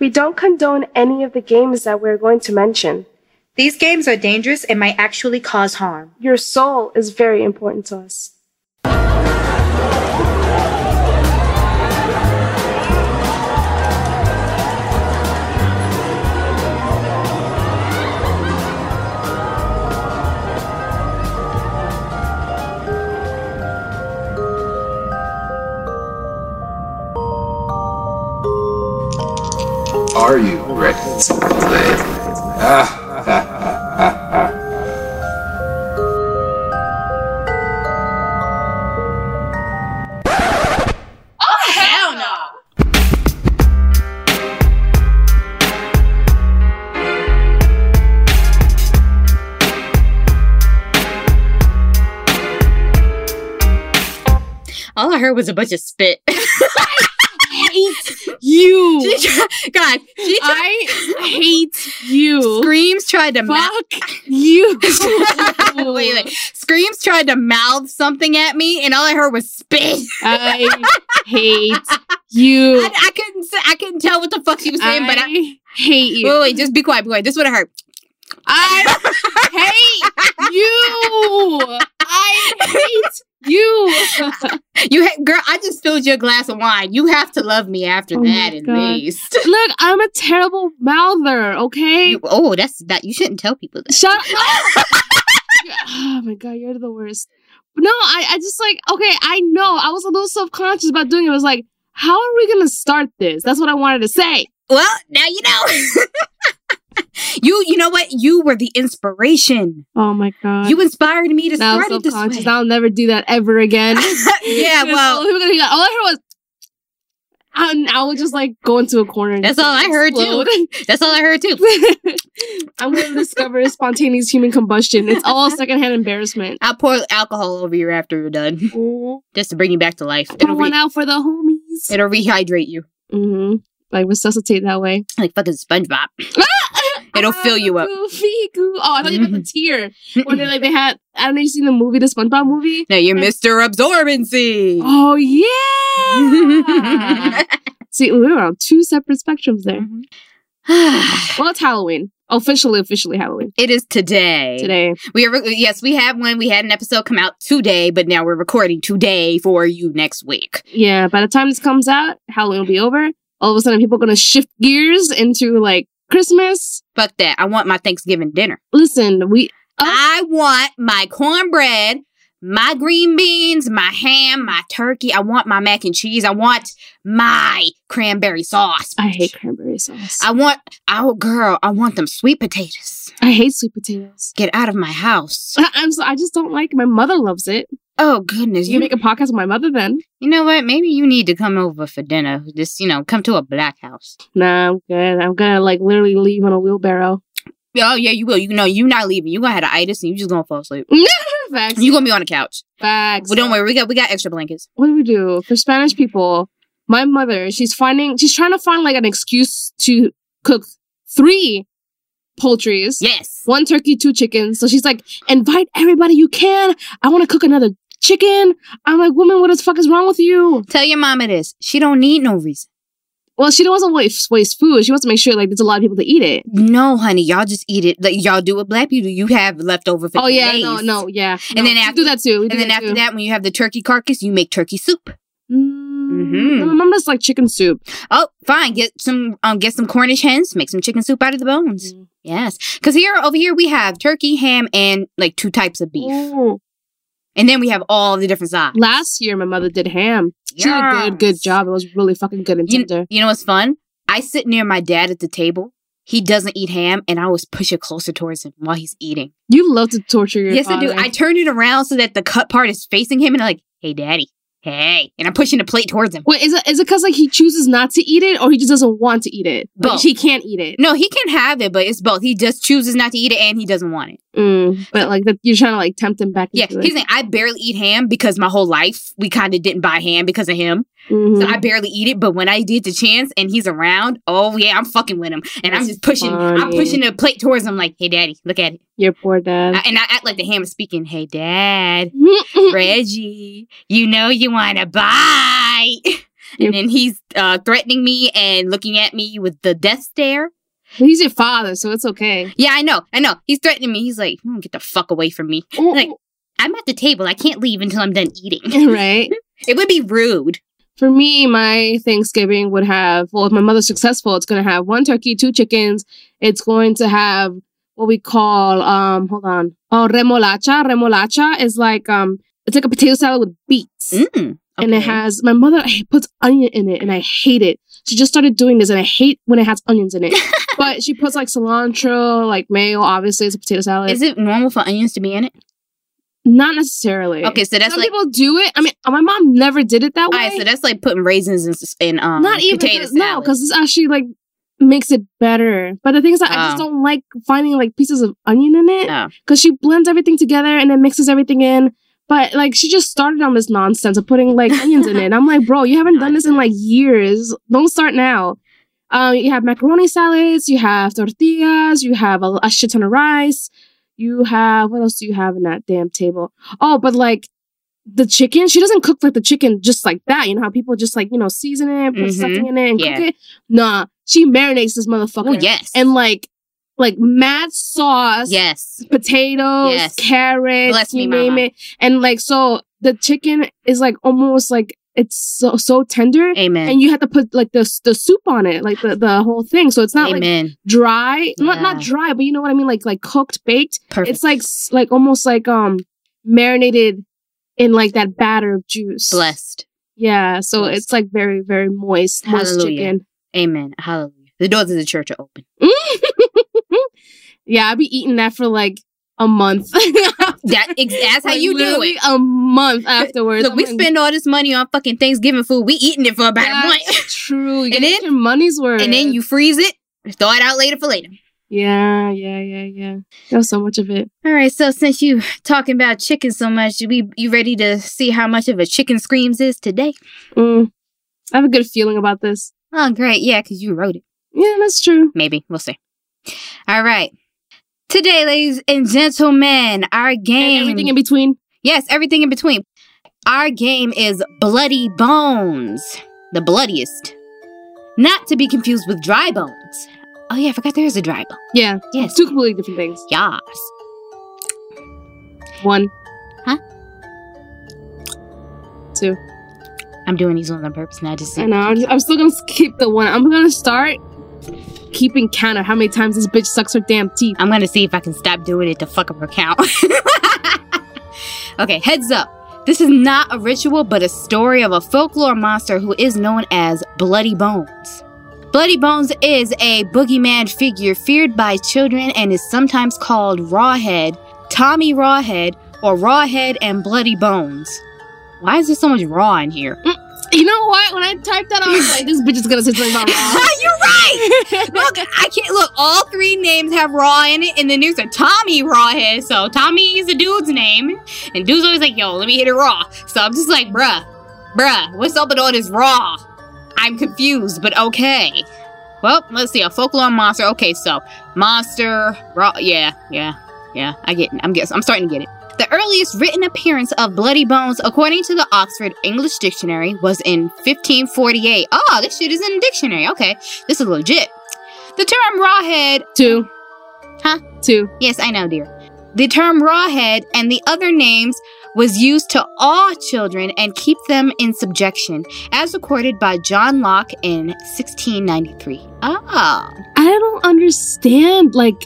We don't condone any of the games that we're going to mention. These games are dangerous and might actually cause harm. Your soul is very important to us. Are you ready to play? Ah! All I heard was a bunch of spit. hate you. She God, she I hate you. Screams tried to mouth. Fuck you. wait, wait. Screams tried to mouth something at me, and all I heard was spit. I hate you. I, I couldn't. I couldn't tell what the fuck she was saying, but I. I hate you. Wait, wait, just be quiet, be quiet. This would have hurt. I hate you. I hate you. You, ha- girl, I just filled your glass of wine. You have to love me after Oh that, at God. least. Look, I'm a terrible mouther, okay? You- oh, that's that. You shouldn't tell people that. Shut up. oh my god, you're the worst. No, I, I just like, okay, I know. I was a little self conscious about doing it. I was like, how are we gonna start this? That's what I wanted to say. Well, now you know. you, you know what? You were the inspiration. Oh my god. You inspired me to now I'm start it this way. I'll never do that ever again. yeah, well, all, all I heard was, and I would just like go into a corner. And That's all I heard, too. that's all I heard too. I'm gonna discover spontaneous human combustion. It's all secondhand embarrassment. I'll pour alcohol over you after you're done, Mm, just to bring you back to life. pour It'll, one re- out for the homies. it'll rehydrate you Mm-hmm. Like resuscitate that way. like fucking SpongeBob. It'll fill you up. Goofy, goo. Oh, I thought you meant the tear. Or they like they had. I don't know. You seen the movie, the SpongeBob movie? Now you're Mr. Absorbency. Oh yeah. See, we were on two separate spectrums there. Mm-hmm. Well, it's Halloween. Officially, officially Halloween it is today. today. We are re- yes, we have one. We had an episode come out today, but now we're recording today for you next week. Yeah. By the time this comes out, Halloween will be over. All of a sudden, people are gonna shift gears into like Christmas. Fuck that. I want my Thanksgiving dinner. Listen, we. Oh. I want my cornbread, my green beans, my ham, my turkey. I want my mac and cheese. I want my cranberry sauce. I hate cranberry sauce. I want, oh girl, I want them sweet potatoes. I hate sweet potatoes. Get out of my house. I, I'm so, I just don't like. My mother loves it. Oh goodness, You you make a podcast with my mother then? you know what? Maybe you need to come over for dinner. Just you know, come to a black house. Nah, I'm good. I'm gonna like literally leave on a wheelbarrow. Oh yeah, you will. You know, you not leaving. You gonna have the itis, and you just gonna fall asleep. Facts. You gonna be on the couch. Facts. Well, don't worry. We got we got extra blankets. What do we do for Spanish people? My mother, she's finding, she's trying to find like an excuse to cook three poultries. Yes. One turkey, two chickens. So she's like, invite everybody you can. I want to cook another chicken. I'm like, woman, what the fuck is wrong with you? Tell your mama this. She don't need no reason. Well, she doesn't waste waste food. She wants to make sure like there's a lot of people to eat it. No, honey, y'all just eat it. Like y'all do what black people do. You have leftover for Oh yeah, days. no, no, yeah. And No, then after- do that too. And then after too. that, when you have the turkey carcass, you make turkey soup. Mm, Mhm. no, my mom does like chicken soup. Oh, fine. Get some um get some Cornish hens, make some chicken soup out of the bones. Mm. Yes. Cause here over here we have turkey, ham, and like two types of beef. Ooh. And then we have all the different sides. Last year, my mother did ham. She did a good, good job. It was really fucking good and You, tender. you know what's fun? I sit near my dad at the table. He doesn't eat ham, and I always push it closer towards him while he's eating. You love to torture your yes, I do. I turn it around so that the cut part is facing him, and I'm like, "Hey, daddy, hey," and I'm pushing the plate towards him. Wait, is it is it because like he chooses not to eat it, or he just doesn't want to eat it? But Both. he can't eat it. No, he can have it, but it's both. He just chooses not to eat it, and he doesn't want it. Mm, but like that, you're trying to like tempt him back. Yeah, he's it. saying I barely eat ham because my whole life we kind of didn't buy ham because of him. Mhm. So I barely eat it, but when I did the chance and he's around, oh yeah, I'm fucking with him, and I'm just pushing. I'm pushing the plate towards him, like, "Hey, daddy, look at it," your poor dad. I- and I act like the ham is speaking. Hey, dad, Reggie, you know you want to bite. and then he's uh, threatening me and looking at me with the death stare. He's your father, so it's okay. Yeah, I know, I know. He's threatening me. He's like, "Hmm, "Get the fuck away from me." Like- I'm at the table. I can't leave until I'm done eating. right. it would be rude. For me, my Thanksgiving would have, well, if my mother's successful, it's going to have one turkey, two chickens. It's going to have what we call, um, hold on. Oh, remolacha. Remolacha is like, um, it's like a potato salad with beets. Mm, And it has, my mother puts onion in it and I hate it. She just started doing this and I hate when it has onions in it. but she puts like cilantro, like mayo, obviously, it's a potato salad. Is it normal for onions to be in it? Not necessarily. Okay, so that's Some like. people do it. I mean, my mom never did it that way. Alright, so that's like putting raisins in, in um not even potato 'cause- no, because this actually like makes it better. But the thing is that I just Oh. don't like finding like pieces of onion in it Oh. because she blends everything together and then mixes everything in. But like she just started on this nonsense of putting like onions in it. And I'm like, bro, you haven't done this in like years. Don't start now. Um, you have macaroni salads, you have tortillas, you have a, a shit ton of rice, you have what else do you have in that damn table? Oh, but like the chicken, she doesn't cook like the chicken just like that. You know how people just like you know season it, put Mhm. something in it, and Yeah. cook it. Nah, she marinates this motherfucker. Oh yes. and like like mad sauce, yes. potatoes, Yes. carrots, Bless me, you name mama. it, and like so the chicken is like almost like it's so so tender. Amen. And you have to put like the the soup on it, like the, the whole thing. So it's not like Amen. dry, not not dry, but you know what I mean, like like cooked, baked. Perfect. It's like like almost like um marinated in like that batter of juice. blessed. Yeah, so Blessed. it's like very very moist, moist Hallelujah. chicken. Amen. Hallelujah. The doors of the church are open. yeah, I'll be eating that for like a month. That ex- that's how Like, you do it. A month afterwards. Look, we I'm like, spend all this money on fucking Thanksgiving food. We eating it for about a month. True. You And then- your money's worth. and then you freeze it, throw it out later for later. Yeah, yeah, yeah, yeah. There's so much of it. All right, so since you talking about chicken so much, we you ready to see how much of a chicken screams is today? Mm. I have a good feeling about this. Oh, great, yeah, because you wrote it. Yeah, that's true. Maybe we'll see. All right, today, ladies and gentlemen, our And game. everything in between. yes, everything in between. Our game is Bloody Bones, the bloodiest, not to be confused with Dry Bones. Oh yeah, I forgot there is a Dry Bone. Yeah, Yes, two completely different things. Yas. One. Huh? Two. I'm doing these ones on purpose now. Just I know. I'm, I'm still gonna skip the one. I'm gonna start keeping count of how many times this bitch sucks her damn teeth. I'm gonna see if I can stop doing it to fuck up her count. okay, heads up. This is not a ritual, but a story of a folklore monster who is known as Bloody Bones. Bloody Bones is a boogeyman figure feared by children and is sometimes called Rawhead, Tommy Rawhead, or Rawhead and Bloody Bones. Why is there so much raw in here? Mm. You know what? When I typed that, I was like, this bitch is gonna say something about raw. You're right. look, I can't look. All three names have raw in it, and then there's a Tommy Raw Rawhead. So Tommy is a dude's name, and dude's always like, "Yo, let me hit it raw." So I'm just like, "Bruh, bruh, what's up with all this raw?" I'm confused, but okay. Well, let's see. A folklore monster. Okay, so monster, raw. Yeah, yeah, yeah. I get. It. I'm guess. I'm starting to get it. The earliest written appearance of Bloody Bones, according to the Oxford English Dictionary, was in 1548. Oh, this shit is in the dictionary. Okay, this is legit. The term rawhead, Two. Huh? Two. yes, I know, dear. The term rawhead and the other names was used to awe children and keep them in subjection, as recorded by John Locke in 1693. Ah, I don't understand. Like,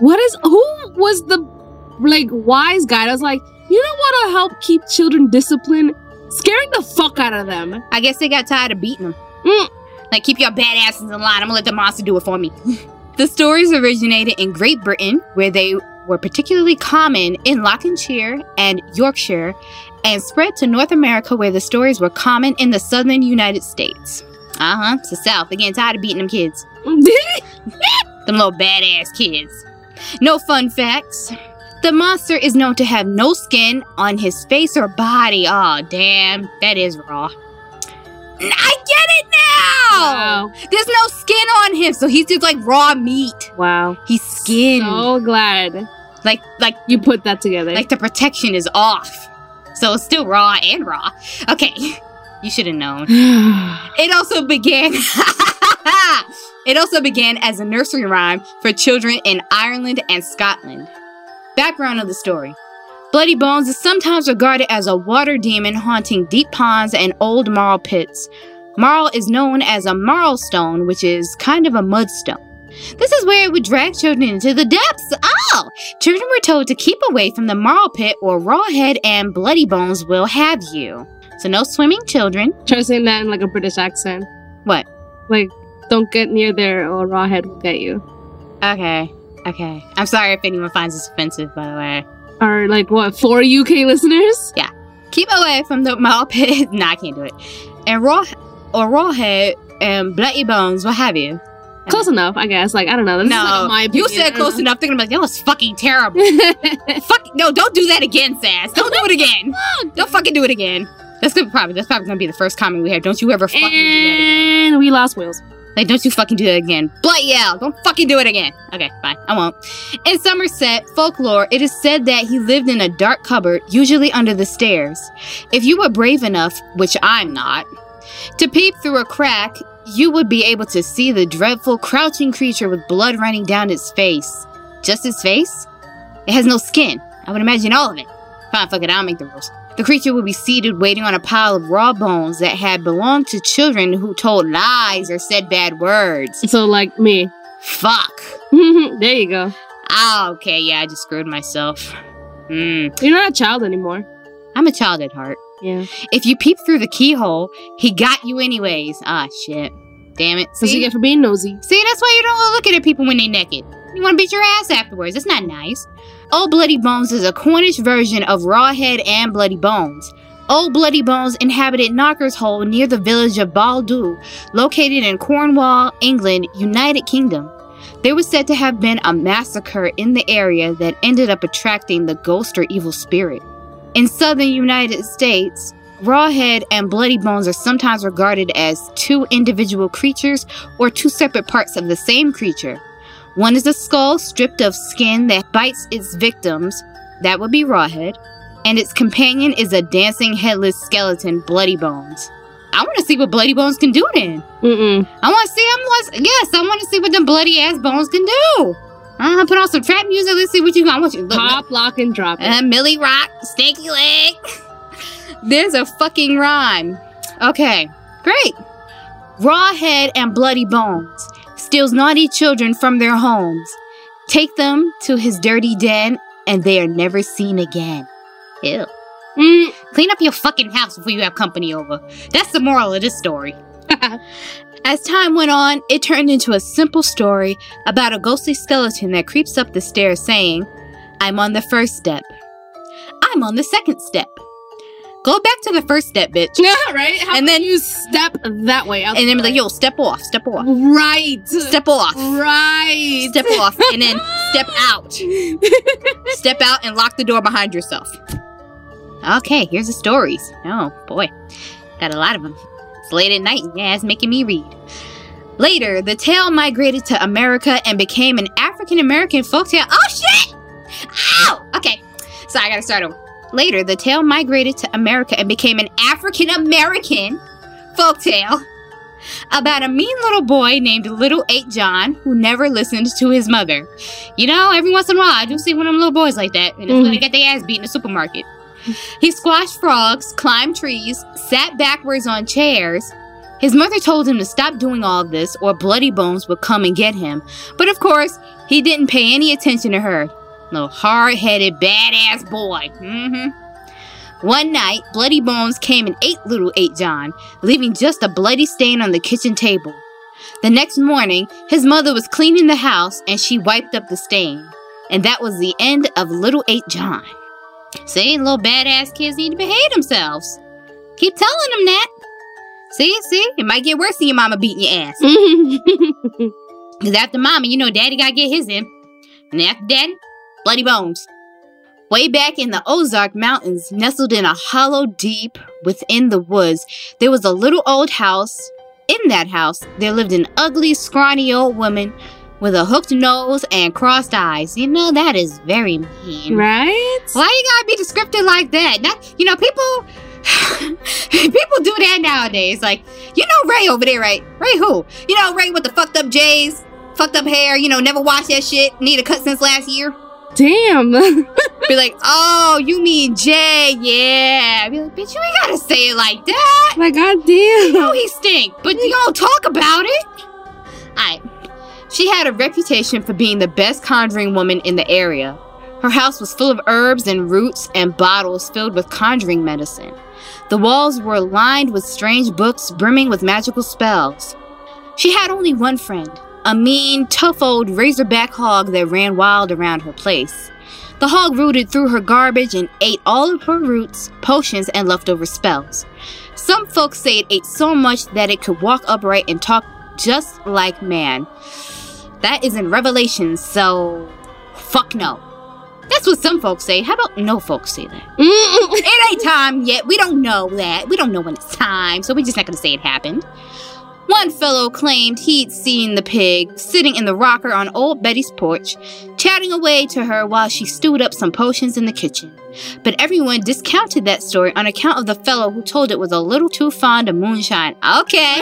what is who was the like wise guy? that was like, you know what'll help keep children disciplined? Scaring the fuck out of them. I guess they got tired of beating them. Mm. Like, keep your badasses in line. I'm gonna let the monster do it for me. the stories originated in Great Britain, where they were particularly common in Lancashire and Yorkshire, and spread to North America, where the stories were common in the southern United States. Uh huh. The South. They're tired of beating them kids. Them little badass kids. No fun facts. The monster is known to have no skin on his face or body. Oh, damn. That is raw. I get it now! wow. There's no skin on him, so he's just like raw meat. Wow. He's skinned. So glad Like, like, you put that together. like the protection is off. So it's still raw and raw. Okay. You should have known. It also began. it also began as a nursery rhyme for children in Ireland and Scotland. Background of the story. Bloody Bones is sometimes regarded as a water demon haunting deep ponds and old marl pits. Marl is known as a marl stone, which is kind of a mudstone. This is where it would drag children into the depths. Oh! Children were told to keep away from the marl pit or rawhead and bloody bones will have you. So no swimming children. Try saying that in like a British accent. What? Like, don't get near there or Rawhead will get you. Okay. Okay. I'm sorry if anyone finds this offensive, by the way. Or like what, four UK listeners? Yeah. Keep away from the marl pit. nah, I can't do it. And raw or rawhead and bloody bones, what have you. Close enough, I guess. Like, I don't know. This is, no, like, my you said close enough. Be like, that was fucking terrible. Fuck, no, don't do that again, Sass. Don't do it again. don't fucking do it again. That's gonna probably that's probably gonna be the first comment we have. Don't you ever fucking do that again. and we lost Wales. Like, don't you fucking do that again. Bloody hell, don't fucking do it again. Okay, fine, I won't. In Somerset folklore, it is said that he lived in a dark cupboard, usually under the stairs. If you were brave enough, which I'm not, to peep through a crack, you would be able to see the dreadful crouching creature with blood running down its face. Just his face? It has no skin. I would imagine all of it. Fine, fuck it, I'll make the rules. The creature would be seated waiting on a pile of raw bones that had belonged to children who told lies or said bad words. So, like me. Fuck. there you go. Ah, okay, yeah, I just screwed myself. Hmm. You're not a child anymore. I'm a child at heart. Yeah. If you peep through the keyhole, he got you anyways. Ah, shit. Damn it. That's See? you get for being nosy. See, that's why you don't look at people when they're naked. You want to beat your ass afterwards. That's not nice. Old Bloody Bones is a Cornish version of Rawhead and Bloody Bones. Old Bloody Bones inhabited Knocker's Hole near the village of Baldhu, located in Cornwall, England, United Kingdom. There was said to have been a massacre in the area that ended up attracting the ghost or evil spirit. In southern United States, Rawhead and Bloody Bones are sometimes regarded as two individual creatures or two separate parts of the same creature. One is a skull stripped of skin that bites its victims, that would be Rawhead, and its companion is a dancing headless skeleton, Bloody Bones. I want to see what Bloody Bones can do then. Mm-mm. I want to see, I want, yes, I want to see what them bloody ass bones can do. I'm gonna put on some trap music. Let's see what you got. I want you look, Pop, lock, and drop it. uh, Millie Rock, Stinky Leg. There's a fucking rhyme. Okay, great. Rawhead and Bloody Bones steals naughty children from their homes, take them to his dirty den, and they are never seen again. Ew. Mm. Clean up your fucking house before you have company over. That's the moral of this story. As time went on, it turned into a simple story about a ghostly skeleton that creeps up the stairs saying, I'm on the first step. I'm on the second step. Go back to the first step, bitch. Yeah, right? How And then you step that way. And then be like, yo, step off, step off, right. step off, Right. step off, and then step out. Step out and lock the door behind yourself. Okay, here's the stories. Oh boy, got a lot of them. It's late at night. Yeah, it's making me read. Later, the tale migrated to America and became an African American folktale. Oh shit! Ow! Okay, so I gotta start over. Later, the tale migrated to America and became an African American folktale about a mean little boy named Little Eight John who never listened to his mother. You know, every once in a while, I do see one of them little boys like that, and it's when mm-hmm. they get their ass beat in the supermarket. He squashed frogs, climbed trees, sat backwards on chairs. His mother told him to stop doing all of this, or Bloody Bones would come and get him. But of course, he didn't pay any attention to her. Little hard headed, badass boy. Mm-hmm. One night, Bloody Bones came and ate little Eight John, leaving just a bloody stain on the kitchen table. The next morning, his mother was cleaning the house and she wiped up the stain. And that was the end of little Eight John. See, little badass kids need to behave themselves. Keep telling them that. See, see, it might get worse than your mama beating your ass. Because after mama, you know daddy gotta get his in. And after daddy, bloody bones. Way back in the Ozark Mountains, nestled in a hollow deep within the woods, there was a little old house. In that house, there lived an ugly, scrawny old woman with a hooked nose and crossed eyes. You know, that is very mean. right? Why you gotta be descriptive like that? Not, you know, people People do that nowadays. Like, you know Ray over there, right? Ray who? You know Ray with the fucked up J's, fucked up hair, you know, never washed that shit, need a cut since last year. Damn. Be like, oh, you mean Jay, yeah. Be like, bitch, you ain't gotta say it like that. like, You goddamn. know he stink, but you don't talk about it. Alright. She had a reputation for being the best conjuring woman in the area. Her house was full of herbs and roots and bottles filled with conjuring medicine. The walls were lined with strange books brimming with magical spells. She had only one friend, a mean, tough old razorback hog that ran wild around her place. The hog rooted through her garbage and ate all of her roots, potions, and leftover spells. Some folks say it ate so much that it could walk upright and talk just like man. That is in Revelation, so fuck no. That's what some folks say. How about no folks say that? It ain't time yet. We don't know that. We don't know when it's time, so we're just not gonna say it happened. One fellow claimed he'd seen the pig sitting in the rocker on old Betty's porch, chatting away to her while she stewed up some potions in the kitchen. But everyone discounted that story on account of the fellow who told it was a little too fond of moonshine. Okay.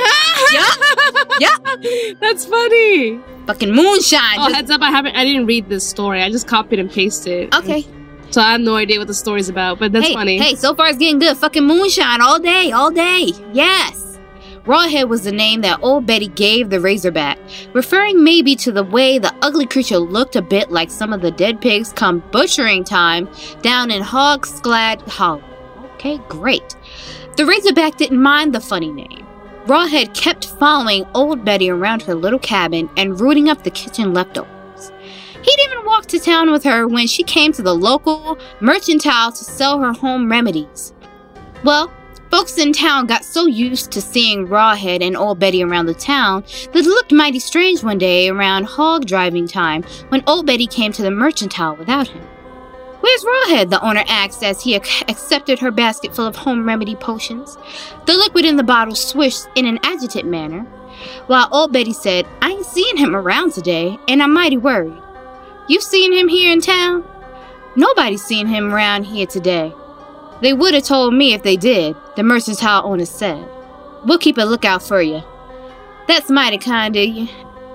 That's funny. Fucking moonshine. Oh, Just- heads up, I haven't. I didn't read this story. I just copied and pasted. okay. So I have no idea what the story's about, but that's hey, funny. Hey, so far it's getting good. Fucking moonshine all day, all day. Yes. Rawhead was the name that old Betty gave the Razorback, referring maybe to the way the ugly creature looked a bit like some of the dead pigs come butchering time down in Hog Scald Hollow. Okay, great. The Razorback didn't mind the funny name. Rawhead kept following old Betty around her little cabin and rooting up the kitchen leftovers. He'd even walk to town with her when she came to the local mercantile to sell her home remedies. Well, folks in town got so used to seeing Rawhead and Old Betty around the town that it looked mighty strange one day around hog driving time when Old Betty came to the mercantile without him. Where's Rawhead? the owner asked as he ac- accepted her basket full of home remedy potions. The liquid in the bottle swished in an agitated manner, while Old Betty said, I ain't seen him around today, and I'm mighty worried. You seen him here in town? Nobody's seen him around here today. They would have told me if they did, the mercantile owner said. We'll keep a lookout for you. That's mighty kind of you.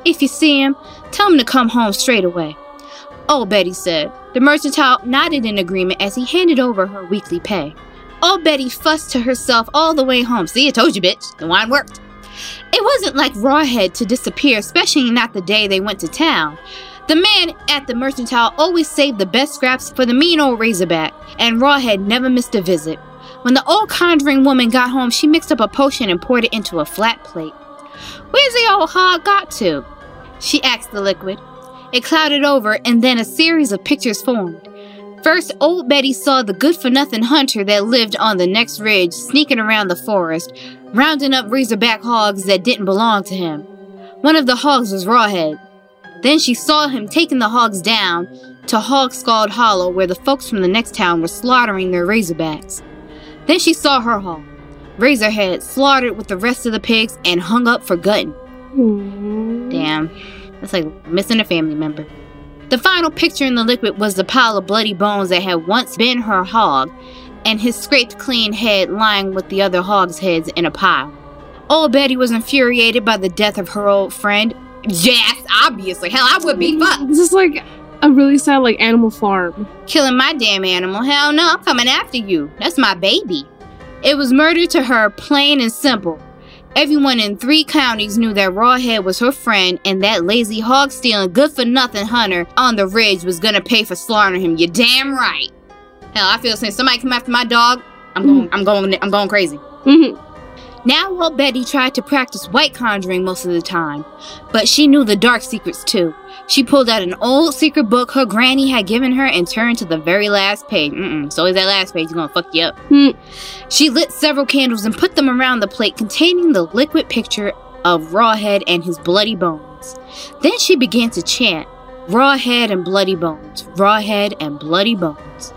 If you see him, tell him to come home straight away. Old Betty said. The mercantile nodded in agreement as he handed over her weekly pay. Old Betty fussed to herself all the way home. See, I told you, bitch. The wine worked. It wasn't like Rawhead to disappear, especially not the day they went to town. The man at the mercantile always saved the best scraps for the mean old Razorback, and Rawhead never missed a visit. When the old conjuring woman got home, she mixed up a potion and poured it into a flat plate. Where's the old hog got to? She asked the liquid. It clouded over, and then a series of pictures formed. First, old Betty saw the good for nothing hunter that lived on the next ridge sneaking around the forest, rounding up razorback hogs that didn't belong to him. One of the hogs was Rawhead. Then she saw him taking the hogs down to Hog Scald Hollow, where the folks from the next town were slaughtering their razorbacks. Then she saw her hog, Razorhead, slaughtered with the rest of the pigs and hung up for gutting. Damn, that's like missing a family member. The final picture in the liquid was the pile of bloody bones that had once been her hog, and his scraped clean head lying with the other hogs' heads in a pile. Old Betty was infuriated by the death of her old friend. Yes, obviously. Hell, I would be. Fuck. This is like a really sad like Animal Farm. Killing my damn animal. Hell no, I'm coming after you. That's my baby. It was murder to her, plain and simple. Everyone in three counties knew that Rawhead was her friend and that lazy hog stealing good for nothing hunter on the ridge was gonna pay for slaughtering him. You're damn right. Hell, I feel since somebody come after my dog, I'm going I'm going I'm going crazy. Mhm. Now while Betty tried to practice white conjuring most of the time, but she knew the dark secrets too. She pulled out an old secret book her granny had given her and turned to the very last page. Mm-mm, so is that last page gonna fuck you up. Hmm. She lit several candles and put them around the plate containing the liquid picture of Rawhead and his bloody bones. Then she began to chant, Rawhead and bloody bones, Rawhead and bloody bones.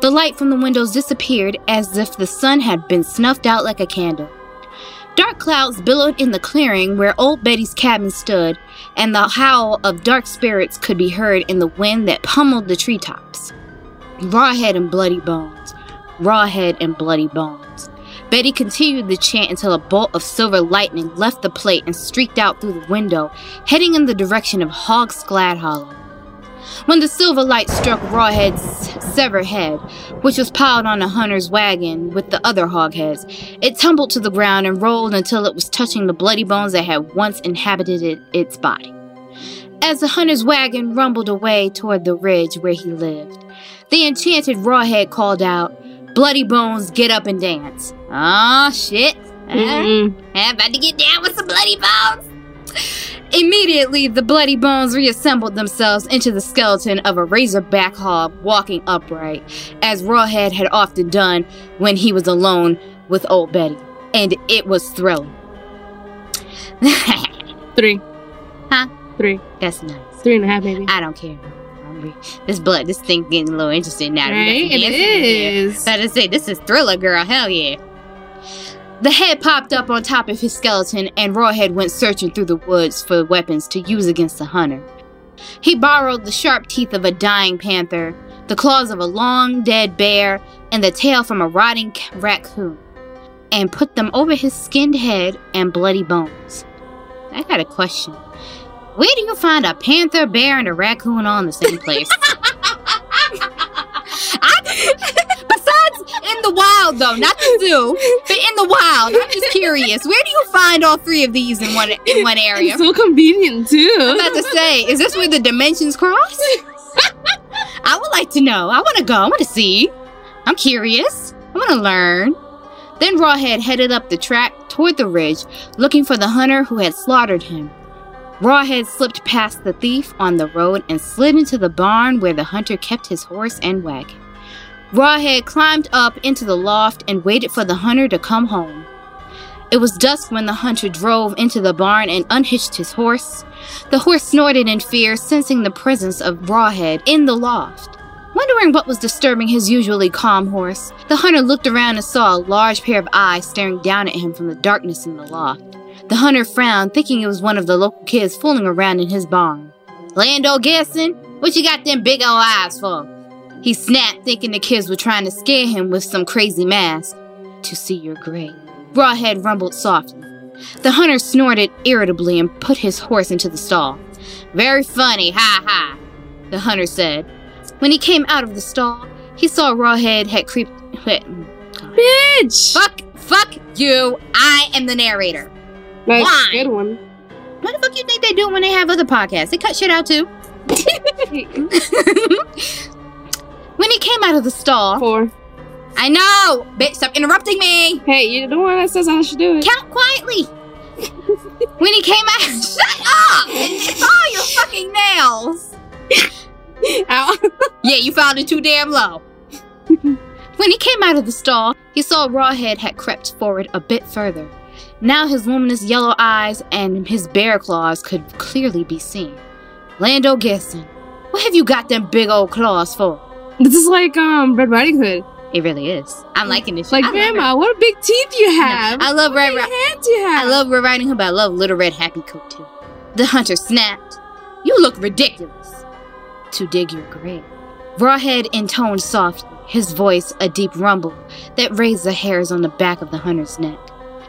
The light from the windows disappeared as if the sun had been snuffed out like a candle. Dark clouds billowed in the clearing where old Betty's cabin stood, and the howl of dark spirits could be heard in the wind that pummeled the treetops. Rawhead and bloody bones, Rawhead, and Bloody Bones. Betty continued the chant until a bolt of silver lightning left the plate and streaked out through the window, heading in the direction of Hog Scald Hollow. When the silver light struck Rawhead's severed head, which was piled on a hunter's wagon with the other hogheads, it tumbled to the ground and rolled until it was touching the bloody bones that had once inhabited it, its body. As the hunter's wagon rumbled away toward the ridge where he lived, the enchanted Rawhead called out, Bloody Bones, get up and dance. Ah, shit. Uh, Mm-mm. I'm about to get down with some bloody bones. Immediately, the bloody bones reassembled themselves into the skeleton of a razorback hog walking upright, as Rawhead had often done when he was alone with old Betty. And it was thrilling. Three. Huh? Three. That's nice. Three and a half, maybe. I don't care. This blood, this thing getting a little interested now. Right? It dancing in here. is. About to say, this is Thriller Girl. Hell yeah. The head popped up on top of his skeleton, and Rawhead went searching through the woods for weapons to use against the hunter. He borrowed the sharp teeth of a dying panther, the claws of a long dead bear, and the tail from a rotting raccoon, and put them over his skinned head and bloody bones. I got a question. Where do you find a panther, bear, and a raccoon all in the same place? wild, though, not the zoo, but in the wild, I'm just curious. Where do you find all three of these in one in one area? It's so convenient too. I'm about to say, is this where the dimensions cross? I would like to know. I want to go. I want to see. I'm curious. I want to learn. Then Rawhead headed up the track toward the ridge, looking for the hunter who had slaughtered him. Rawhead slipped past the thief on the road and slid into the barn where the hunter kept his horse and wagon. Rawhead climbed up into the loft and waited for the hunter to come home. It was dusk when the hunter drove into the barn and unhitched his horse. The horse snorted in fear, sensing the presence of Rawhead in the loft. Wondering what was disturbing his usually calm horse, the hunter looked around and saw a large pair of eyes staring down at him from the darkness in the loft. The hunter frowned, thinking it was one of the local kids fooling around in his barn. Lando Garrison, what you got them big old eyes for? He snapped, thinking the kids were trying to scare him with some crazy mask. To see your grave. Rawhead rumbled softly. The hunter snorted irritably and put his horse into the stall. Very funny, ha ha, the hunter said. When he came out of the stall, he saw Rawhead had creeped. Bitch! Fuck, fuck you. I am the narrator. Nice, Why? good one. What the fuck do you think they do when they have other podcasts? They cut shit out too. when he came out of the stall, Four. I know, bitch, stop interrupting me. Hey, you're the one that says I should do it. Count quietly. when he came out, shut up! It's all your fucking nails. Ow. Yeah, you found it too damn low. when he came out of the stall, he saw Rawhead had crept forward a bit further. Now his luminous yellow eyes and his bear claws could clearly be seen. Lando Garrison, what have you got them big old claws for? This is like um Red Riding Hood. It really is. I'm liking this. Like I Grandma, what big teeth you have. I love Red What Ri- hands you I love Red Riding Hood, but I love Little Red Happy Coat too. The hunter snapped. You look ridiculous. To dig your grave. Rawhead intoned softly, his voice a deep rumble that raised the hairs on the back of the hunter's neck.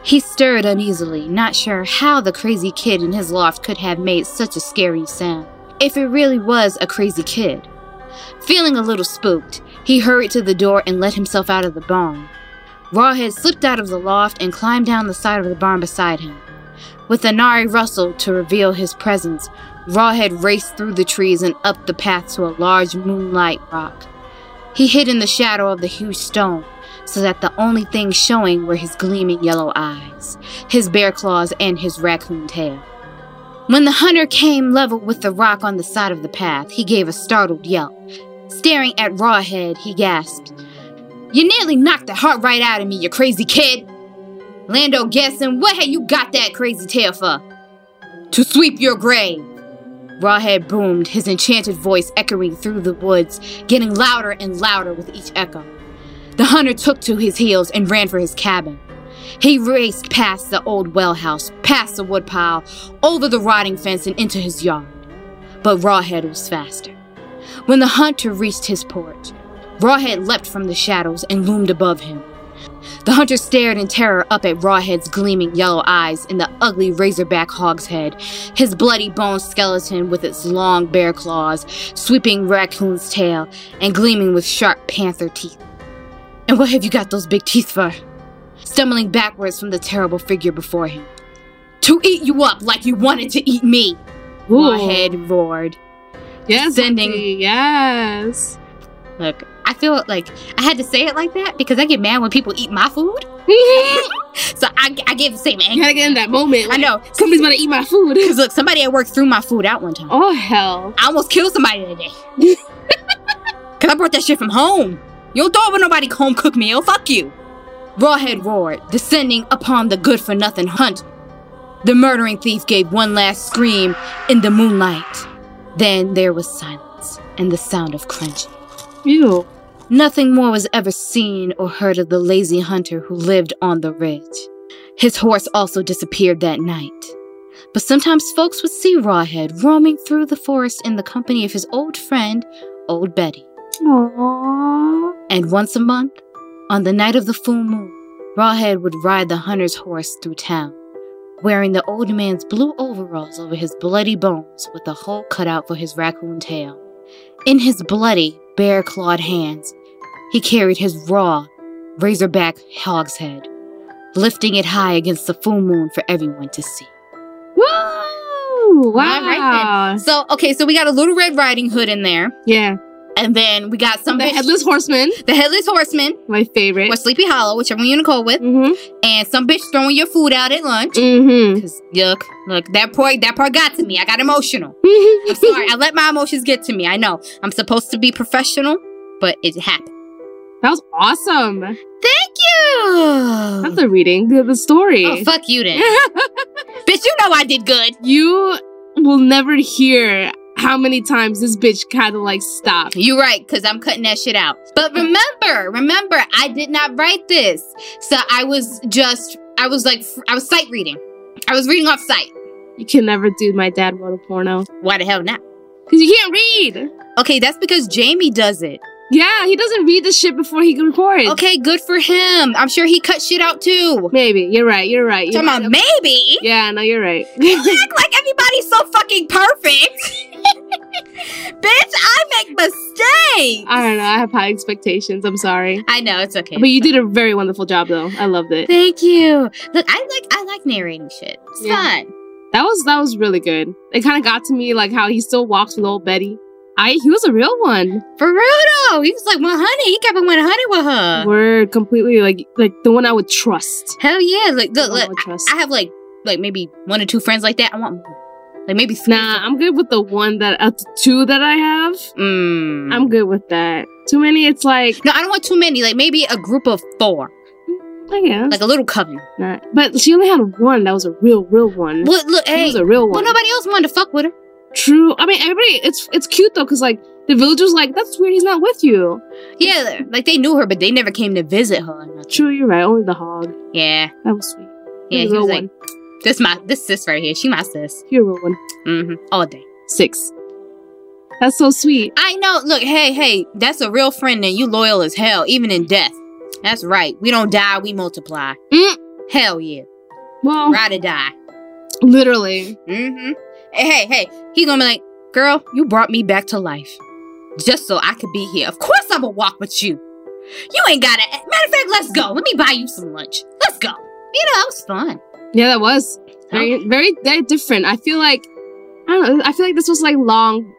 He stirred uneasily, not sure how the crazy kid in his loft could have made such a scary sound. If it really was a crazy kid. Feeling a little spooked, he hurried to the door and let himself out of the barn. Rawhead slipped out of the loft and climbed down the side of the barn beside him. With a nari rustle to reveal his presence, Rawhead raced through the trees and up the path to a large moonlight rock. He hid in the shadow of the huge stone, so that the only things showing were his gleaming yellow eyes, his bear claws, and his raccoon tail. When the hunter came level with the rock on the side of the path, he gave a startled yelp. Staring at Rawhead, he gasped, You nearly knocked the heart right out of me, you crazy kid! Lando Guessing, what have you got that crazy tail for? To sweep your grave! Rawhead boomed, his enchanted voice echoing through the woods, getting louder and louder with each echo. The hunter took to his heels and ran for his cabin. He raced past the old well house, past the woodpile, over the rotting fence and into his yard. But Rawhead was faster. When the hunter reached his porch, Rawhead leapt from the shadows and loomed above him. The hunter stared in terror up at Rawhead's gleaming yellow eyes in the ugly razorback hog's head, his bloody bone skeleton with its long bare claws, sweeping raccoon's tail, and gleaming with sharp panther teeth. And what have you got those big teeth for? Stumbling backwards from the terrible figure before him. To eat you up like you wanted to eat me. Rawhead roared. Yes, Sending- Auntie, Yes. Look, I feel like I had to say it like that because I get mad when people eat my food. So I, I get the same anger. gotta get in that moment. I know. Somebody's gonna eat my food. Because look, somebody at work threw my food out one time. Oh hell. I almost killed somebody today. Because I brought that shit from home. You don't throw it with nobody home cooked meal. Fuck you. Rawhead roared, descending upon the good for nothing hunt. The murdering thief gave one last scream in the moonlight. Then there was silence and the sound of crunching. Ew. Nothing more was ever seen or heard of the lazy hunter who lived on the ridge. His horse also disappeared that night. But sometimes folks would see Rawhead roaming through the forest in the company of his old friend, Old Betty. Aww. And once a month, on the night of the full moon, Rawhead would ride the hunter's horse through town, wearing the old man's blue overalls over his bloody bones with a hole cut out for his raccoon tail. In his bloody, bare clawed hands, he carried his raw, razorback hog's head, lifting it high against the full moon for everyone to see. Woo! Wow. right So, okay, so we got a little Red Riding Hood in there, yeah. And then we got some The headless horseman, the Headless Horseman, my favorite. or Sleepy Hollow, whichever one you want to go with. Mm-hmm. and some bitch throwing your food out at lunch. Mm-hmm. Cause look, look, that part that part got to me. I got emotional. I'm sorry. I let my emotions get to me. I know. I'm supposed to be professional, but it happened. That was awesome. Thank you. That's the reading. The, the story. oh, fuck you then. bitch, you know I did good. you will never hear how many times this bitch kind of like stopped. You're right, cause I'm cutting that shit out. But remember, remember, I did not write this. So I was just, I was like, I was sight reading. I was reading off sight. You can never do my dad wrote a porno. Why the hell not? Because you can't read. Okay, that's because Jamie does it. Yeah, he doesn't read the shit before he records. Okay, good for him. I'm sure he cut shit out too. Maybe. You're right. You're right. You're about right. maybe. Yeah, no, you're right. You act like everybody's so fucking perfect. Bitch, I make mistakes. I don't know. I have high expectations. I'm sorry. I know it's okay. But you did a very wonderful job, though. I loved it. Thank you. Look, I like I like narrating shit. It's Yeah. fun. That was that was really good. It kind of got to me, like how he still walks with old Betty. I he was a real one. For real though. He was like 100. He kept it 100 with her. We're completely like like the one I would trust. Hell yeah. Like The look, I trust. I have like like maybe one or two friends like that. I want. Like maybe three. Nah, I'm good with the one that uh, the two that I have. Mm. I'm good with that. Too many, it's like no, I don't want too many. Like maybe a group of four. I guess Like a little coven. not. But she only had one that was a real, real one. Look, look, He hey. was a real Well, one. nobody else wanted to fuck with her. True. I mean, everybody. It's it's cute though, cause like the villagers like that's weird. He's not with you. Yeah, like they knew her, but they never came to visit her. True, you're right. Only the hog. Yeah, That was sweet. yeah. He was like, "This my this sis right here. She my sis." You're a real one. hmm All day. Six. That's so sweet. I know. Look, hey, hey, that's a real friend, and you loyal as hell, even in death. That's right. We don't die, we multiply. Mm. Hell yeah. Well, Ride or die. literally. Mm-hmm. Hey, hey, hey. He gonna be like, girl, you brought me back to life. Just so I could be here. Of course I'ma walk with you. You ain't gotta matter of fact, let's go. Let me buy you some lunch. Let's go. You know, that was fun. Yeah, that was very, very, very different. I feel like I don't know. I feel like this was like long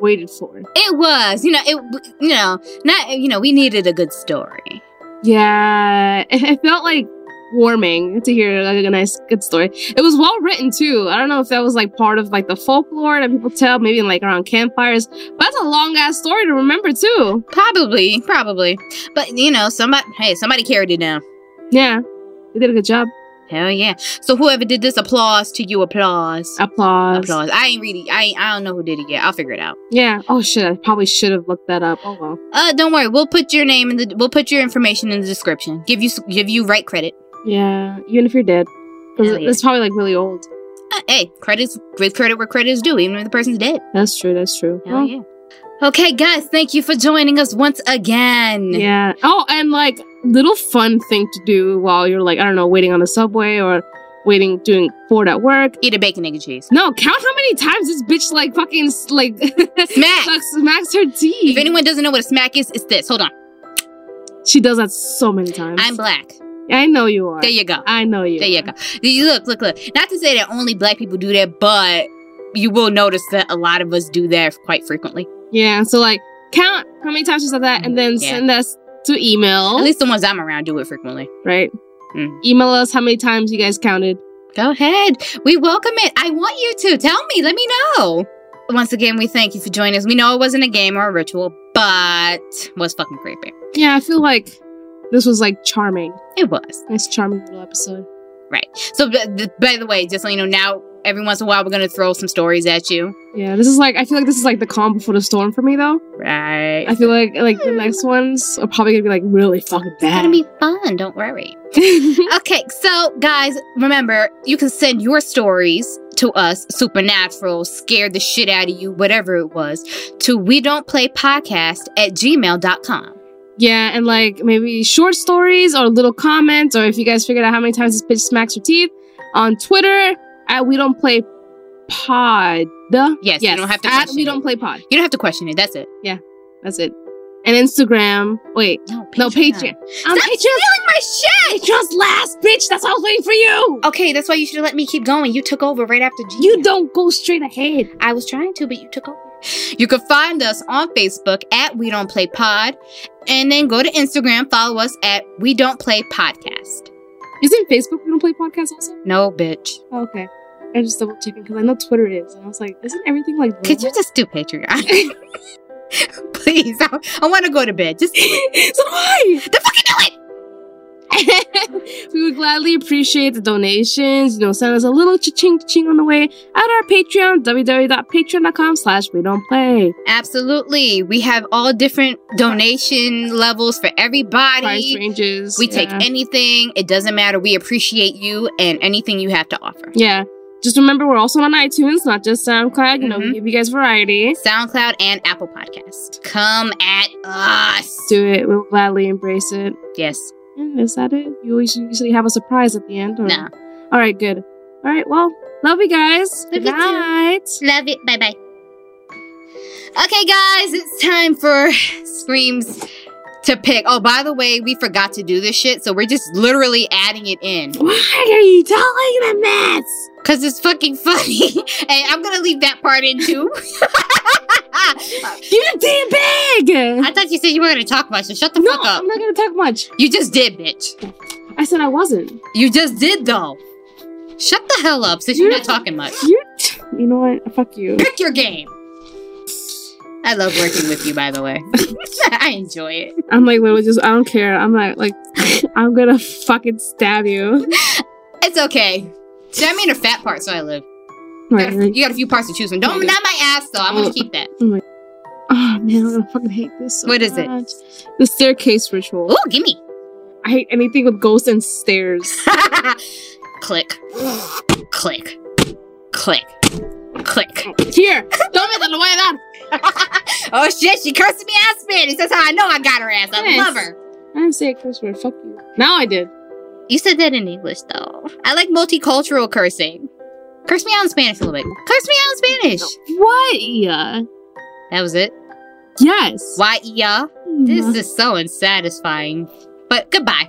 waited for. It was, you know, it, you know, not, you know, we needed a good story. Yeah, it, it felt like warming to hear like a nice, good story. It was well written too. I don't know if that was like part of like the folklore that people tell, maybe like around campfires. But that's a long ass story to remember too. Probably, probably, but you know, somebody, hey, somebody carried it down. Yeah, you did a good job. Hell yeah! So whoever did this, applause to you, applause, Applause. applause. I ain't really, I, ain't, I don't know who did it yet. I'll figure it out. Yeah. Oh shit! I probably should have looked that up. Oh well. Uh, don't worry. We'll put your name in the. We'll put your information in the description. Give you give you right credit. Yeah, even if you're dead, because yeah. it's probably like really old. Uh, hey, credits give credit where credit is due, even if the person's dead. That's true. That's true. Hell Well, yeah. Okay, guys, thank you for joining us once again. Yeah. Oh, and like little fun thing to do while you're like I don't know waiting on the subway or waiting doing board at work. Eat a bacon, egg, and cheese. No, count how many times this bitch like fucking like Smack. sucks- smacks her teeth. If anyone doesn't know what a smack is, it's this. Hold on. she does that so many times. I'm black. I know you are. There you go. I know you. There you go. You look, look, look. Not to say that only black people do that, but you will notice that a lot of us do that quite frequently. Yeah. So like count how many times you said that, and then Yeah. send us to email. At least the ones I'm around do it frequently. right. Mm. Email us how many times you guys counted. Go ahead. We welcome it. I want you to. Tell me. Let me know. Once again, we thank you for joining us. We know it wasn't a game or a ritual, but was fucking creepy. Yeah, I feel like this was like charming. It was. Nice, charming little episode. Right. So, b- by the way, just so you know, now every once in a while we're going to throw some stories at you. Yeah, this is like I feel like this is like the calm before the storm for me though. Right. I feel like like the next ones are probably gonna be like really fucking bad. It's going to be fun. Don't worry. Okay, so guys, remember, you can send your stories to us, supernatural, scared the shit out of you, whatever it was, to we don't play podcast at gmail.com. yeah, and like maybe short stories or little comments, or if you guys figured out how many times this bitch smacks her teeth on Twitter at we don't play pod. The Yes, you don't have to at we it. don't play pod. You don't have to question it. That's it. Yeah, that's it. And Instagram. Wait, No, no Patreon. Um, Stop stealing my shit! Patreon's last, bitch. That's all I was waiting for you. Okay, that's why you should have let me keep going. You took over right after G. You don't go straight ahead. I was trying to, but you took over. You can find us on Facebook at We Don't Play Pod, and then go to Instagram, follow us at We Don't Play Podcast. Isn't Facebook we don't play podcast also? No, bitch. Oh, okay. I just double checking because I know Twitter is, and I was like, isn't everything like? Could you just do Patreon? Please, I, I want to go to bed. Just so do I. The fucking do it. we would gladly appreciate the donations. You know, send us a little cha-ching cha-ching on the way at our Patreon, www.patreon.com slash we don't play. Absolutely. We have all different donation levels for everybody. Price ranges. We take yeah. anything. It doesn't matter. We appreciate you and anything you have to offer. Yeah. Just remember, we're also on iTunes, not just SoundCloud. You know, we Mhm. give you guys variety. SoundCloud and Apple Podcast. Come at us. Do it. We'll gladly embrace it. Yes. Is that it? You always usually have a surprise at the end? Or... No. All right, good. All right, well, love you guys. Love you Good too. night. Love it. Bye bye. Okay, guys, it's time for screams to pick. Oh, by the way, we forgot to do this shit, so we're just literally adding it in Why are you telling them this? because it's fucking funny. and I'm gonna leave that part in too. It damn bag. I thought you said you were gonna talk much, so shut the no, fuck up. I'm not gonna talk much. You just did, bitch. I said I wasn't. You just did, though. Shut the hell up, since you're not talking much. You, you know what? Fuck you. Pick your game. I love working with you, by the way. I enjoy it. I'm like literally just. I don't care. I'm not like. I'm gonna fucking stab you. It's okay. See, I mean a fat part, so I live. Right, Got a- you got a few parts to choose from. Don't, not my ass, though. I'm gonna oh, keep that. Oh, oh man, I'm gonna fucking hate this. So What is it? The staircase ritual. Oh, gimme. I hate anything with ghosts and stairs. Click. Click. Click. Click. Here, don't make the way that. oh shit, she cursed me out Spanish. That's how I know I got her ass. I Yes. love her. I didn't say a curse word. Fuck you. Now I did. You said that in English, though. I like multicultural cursing. Curse me out in Spanish a little bit. Curse me out in Spanish. What? Yeah. That was it. Yes. Why, yeah? This is so unsatisfying. But goodbye.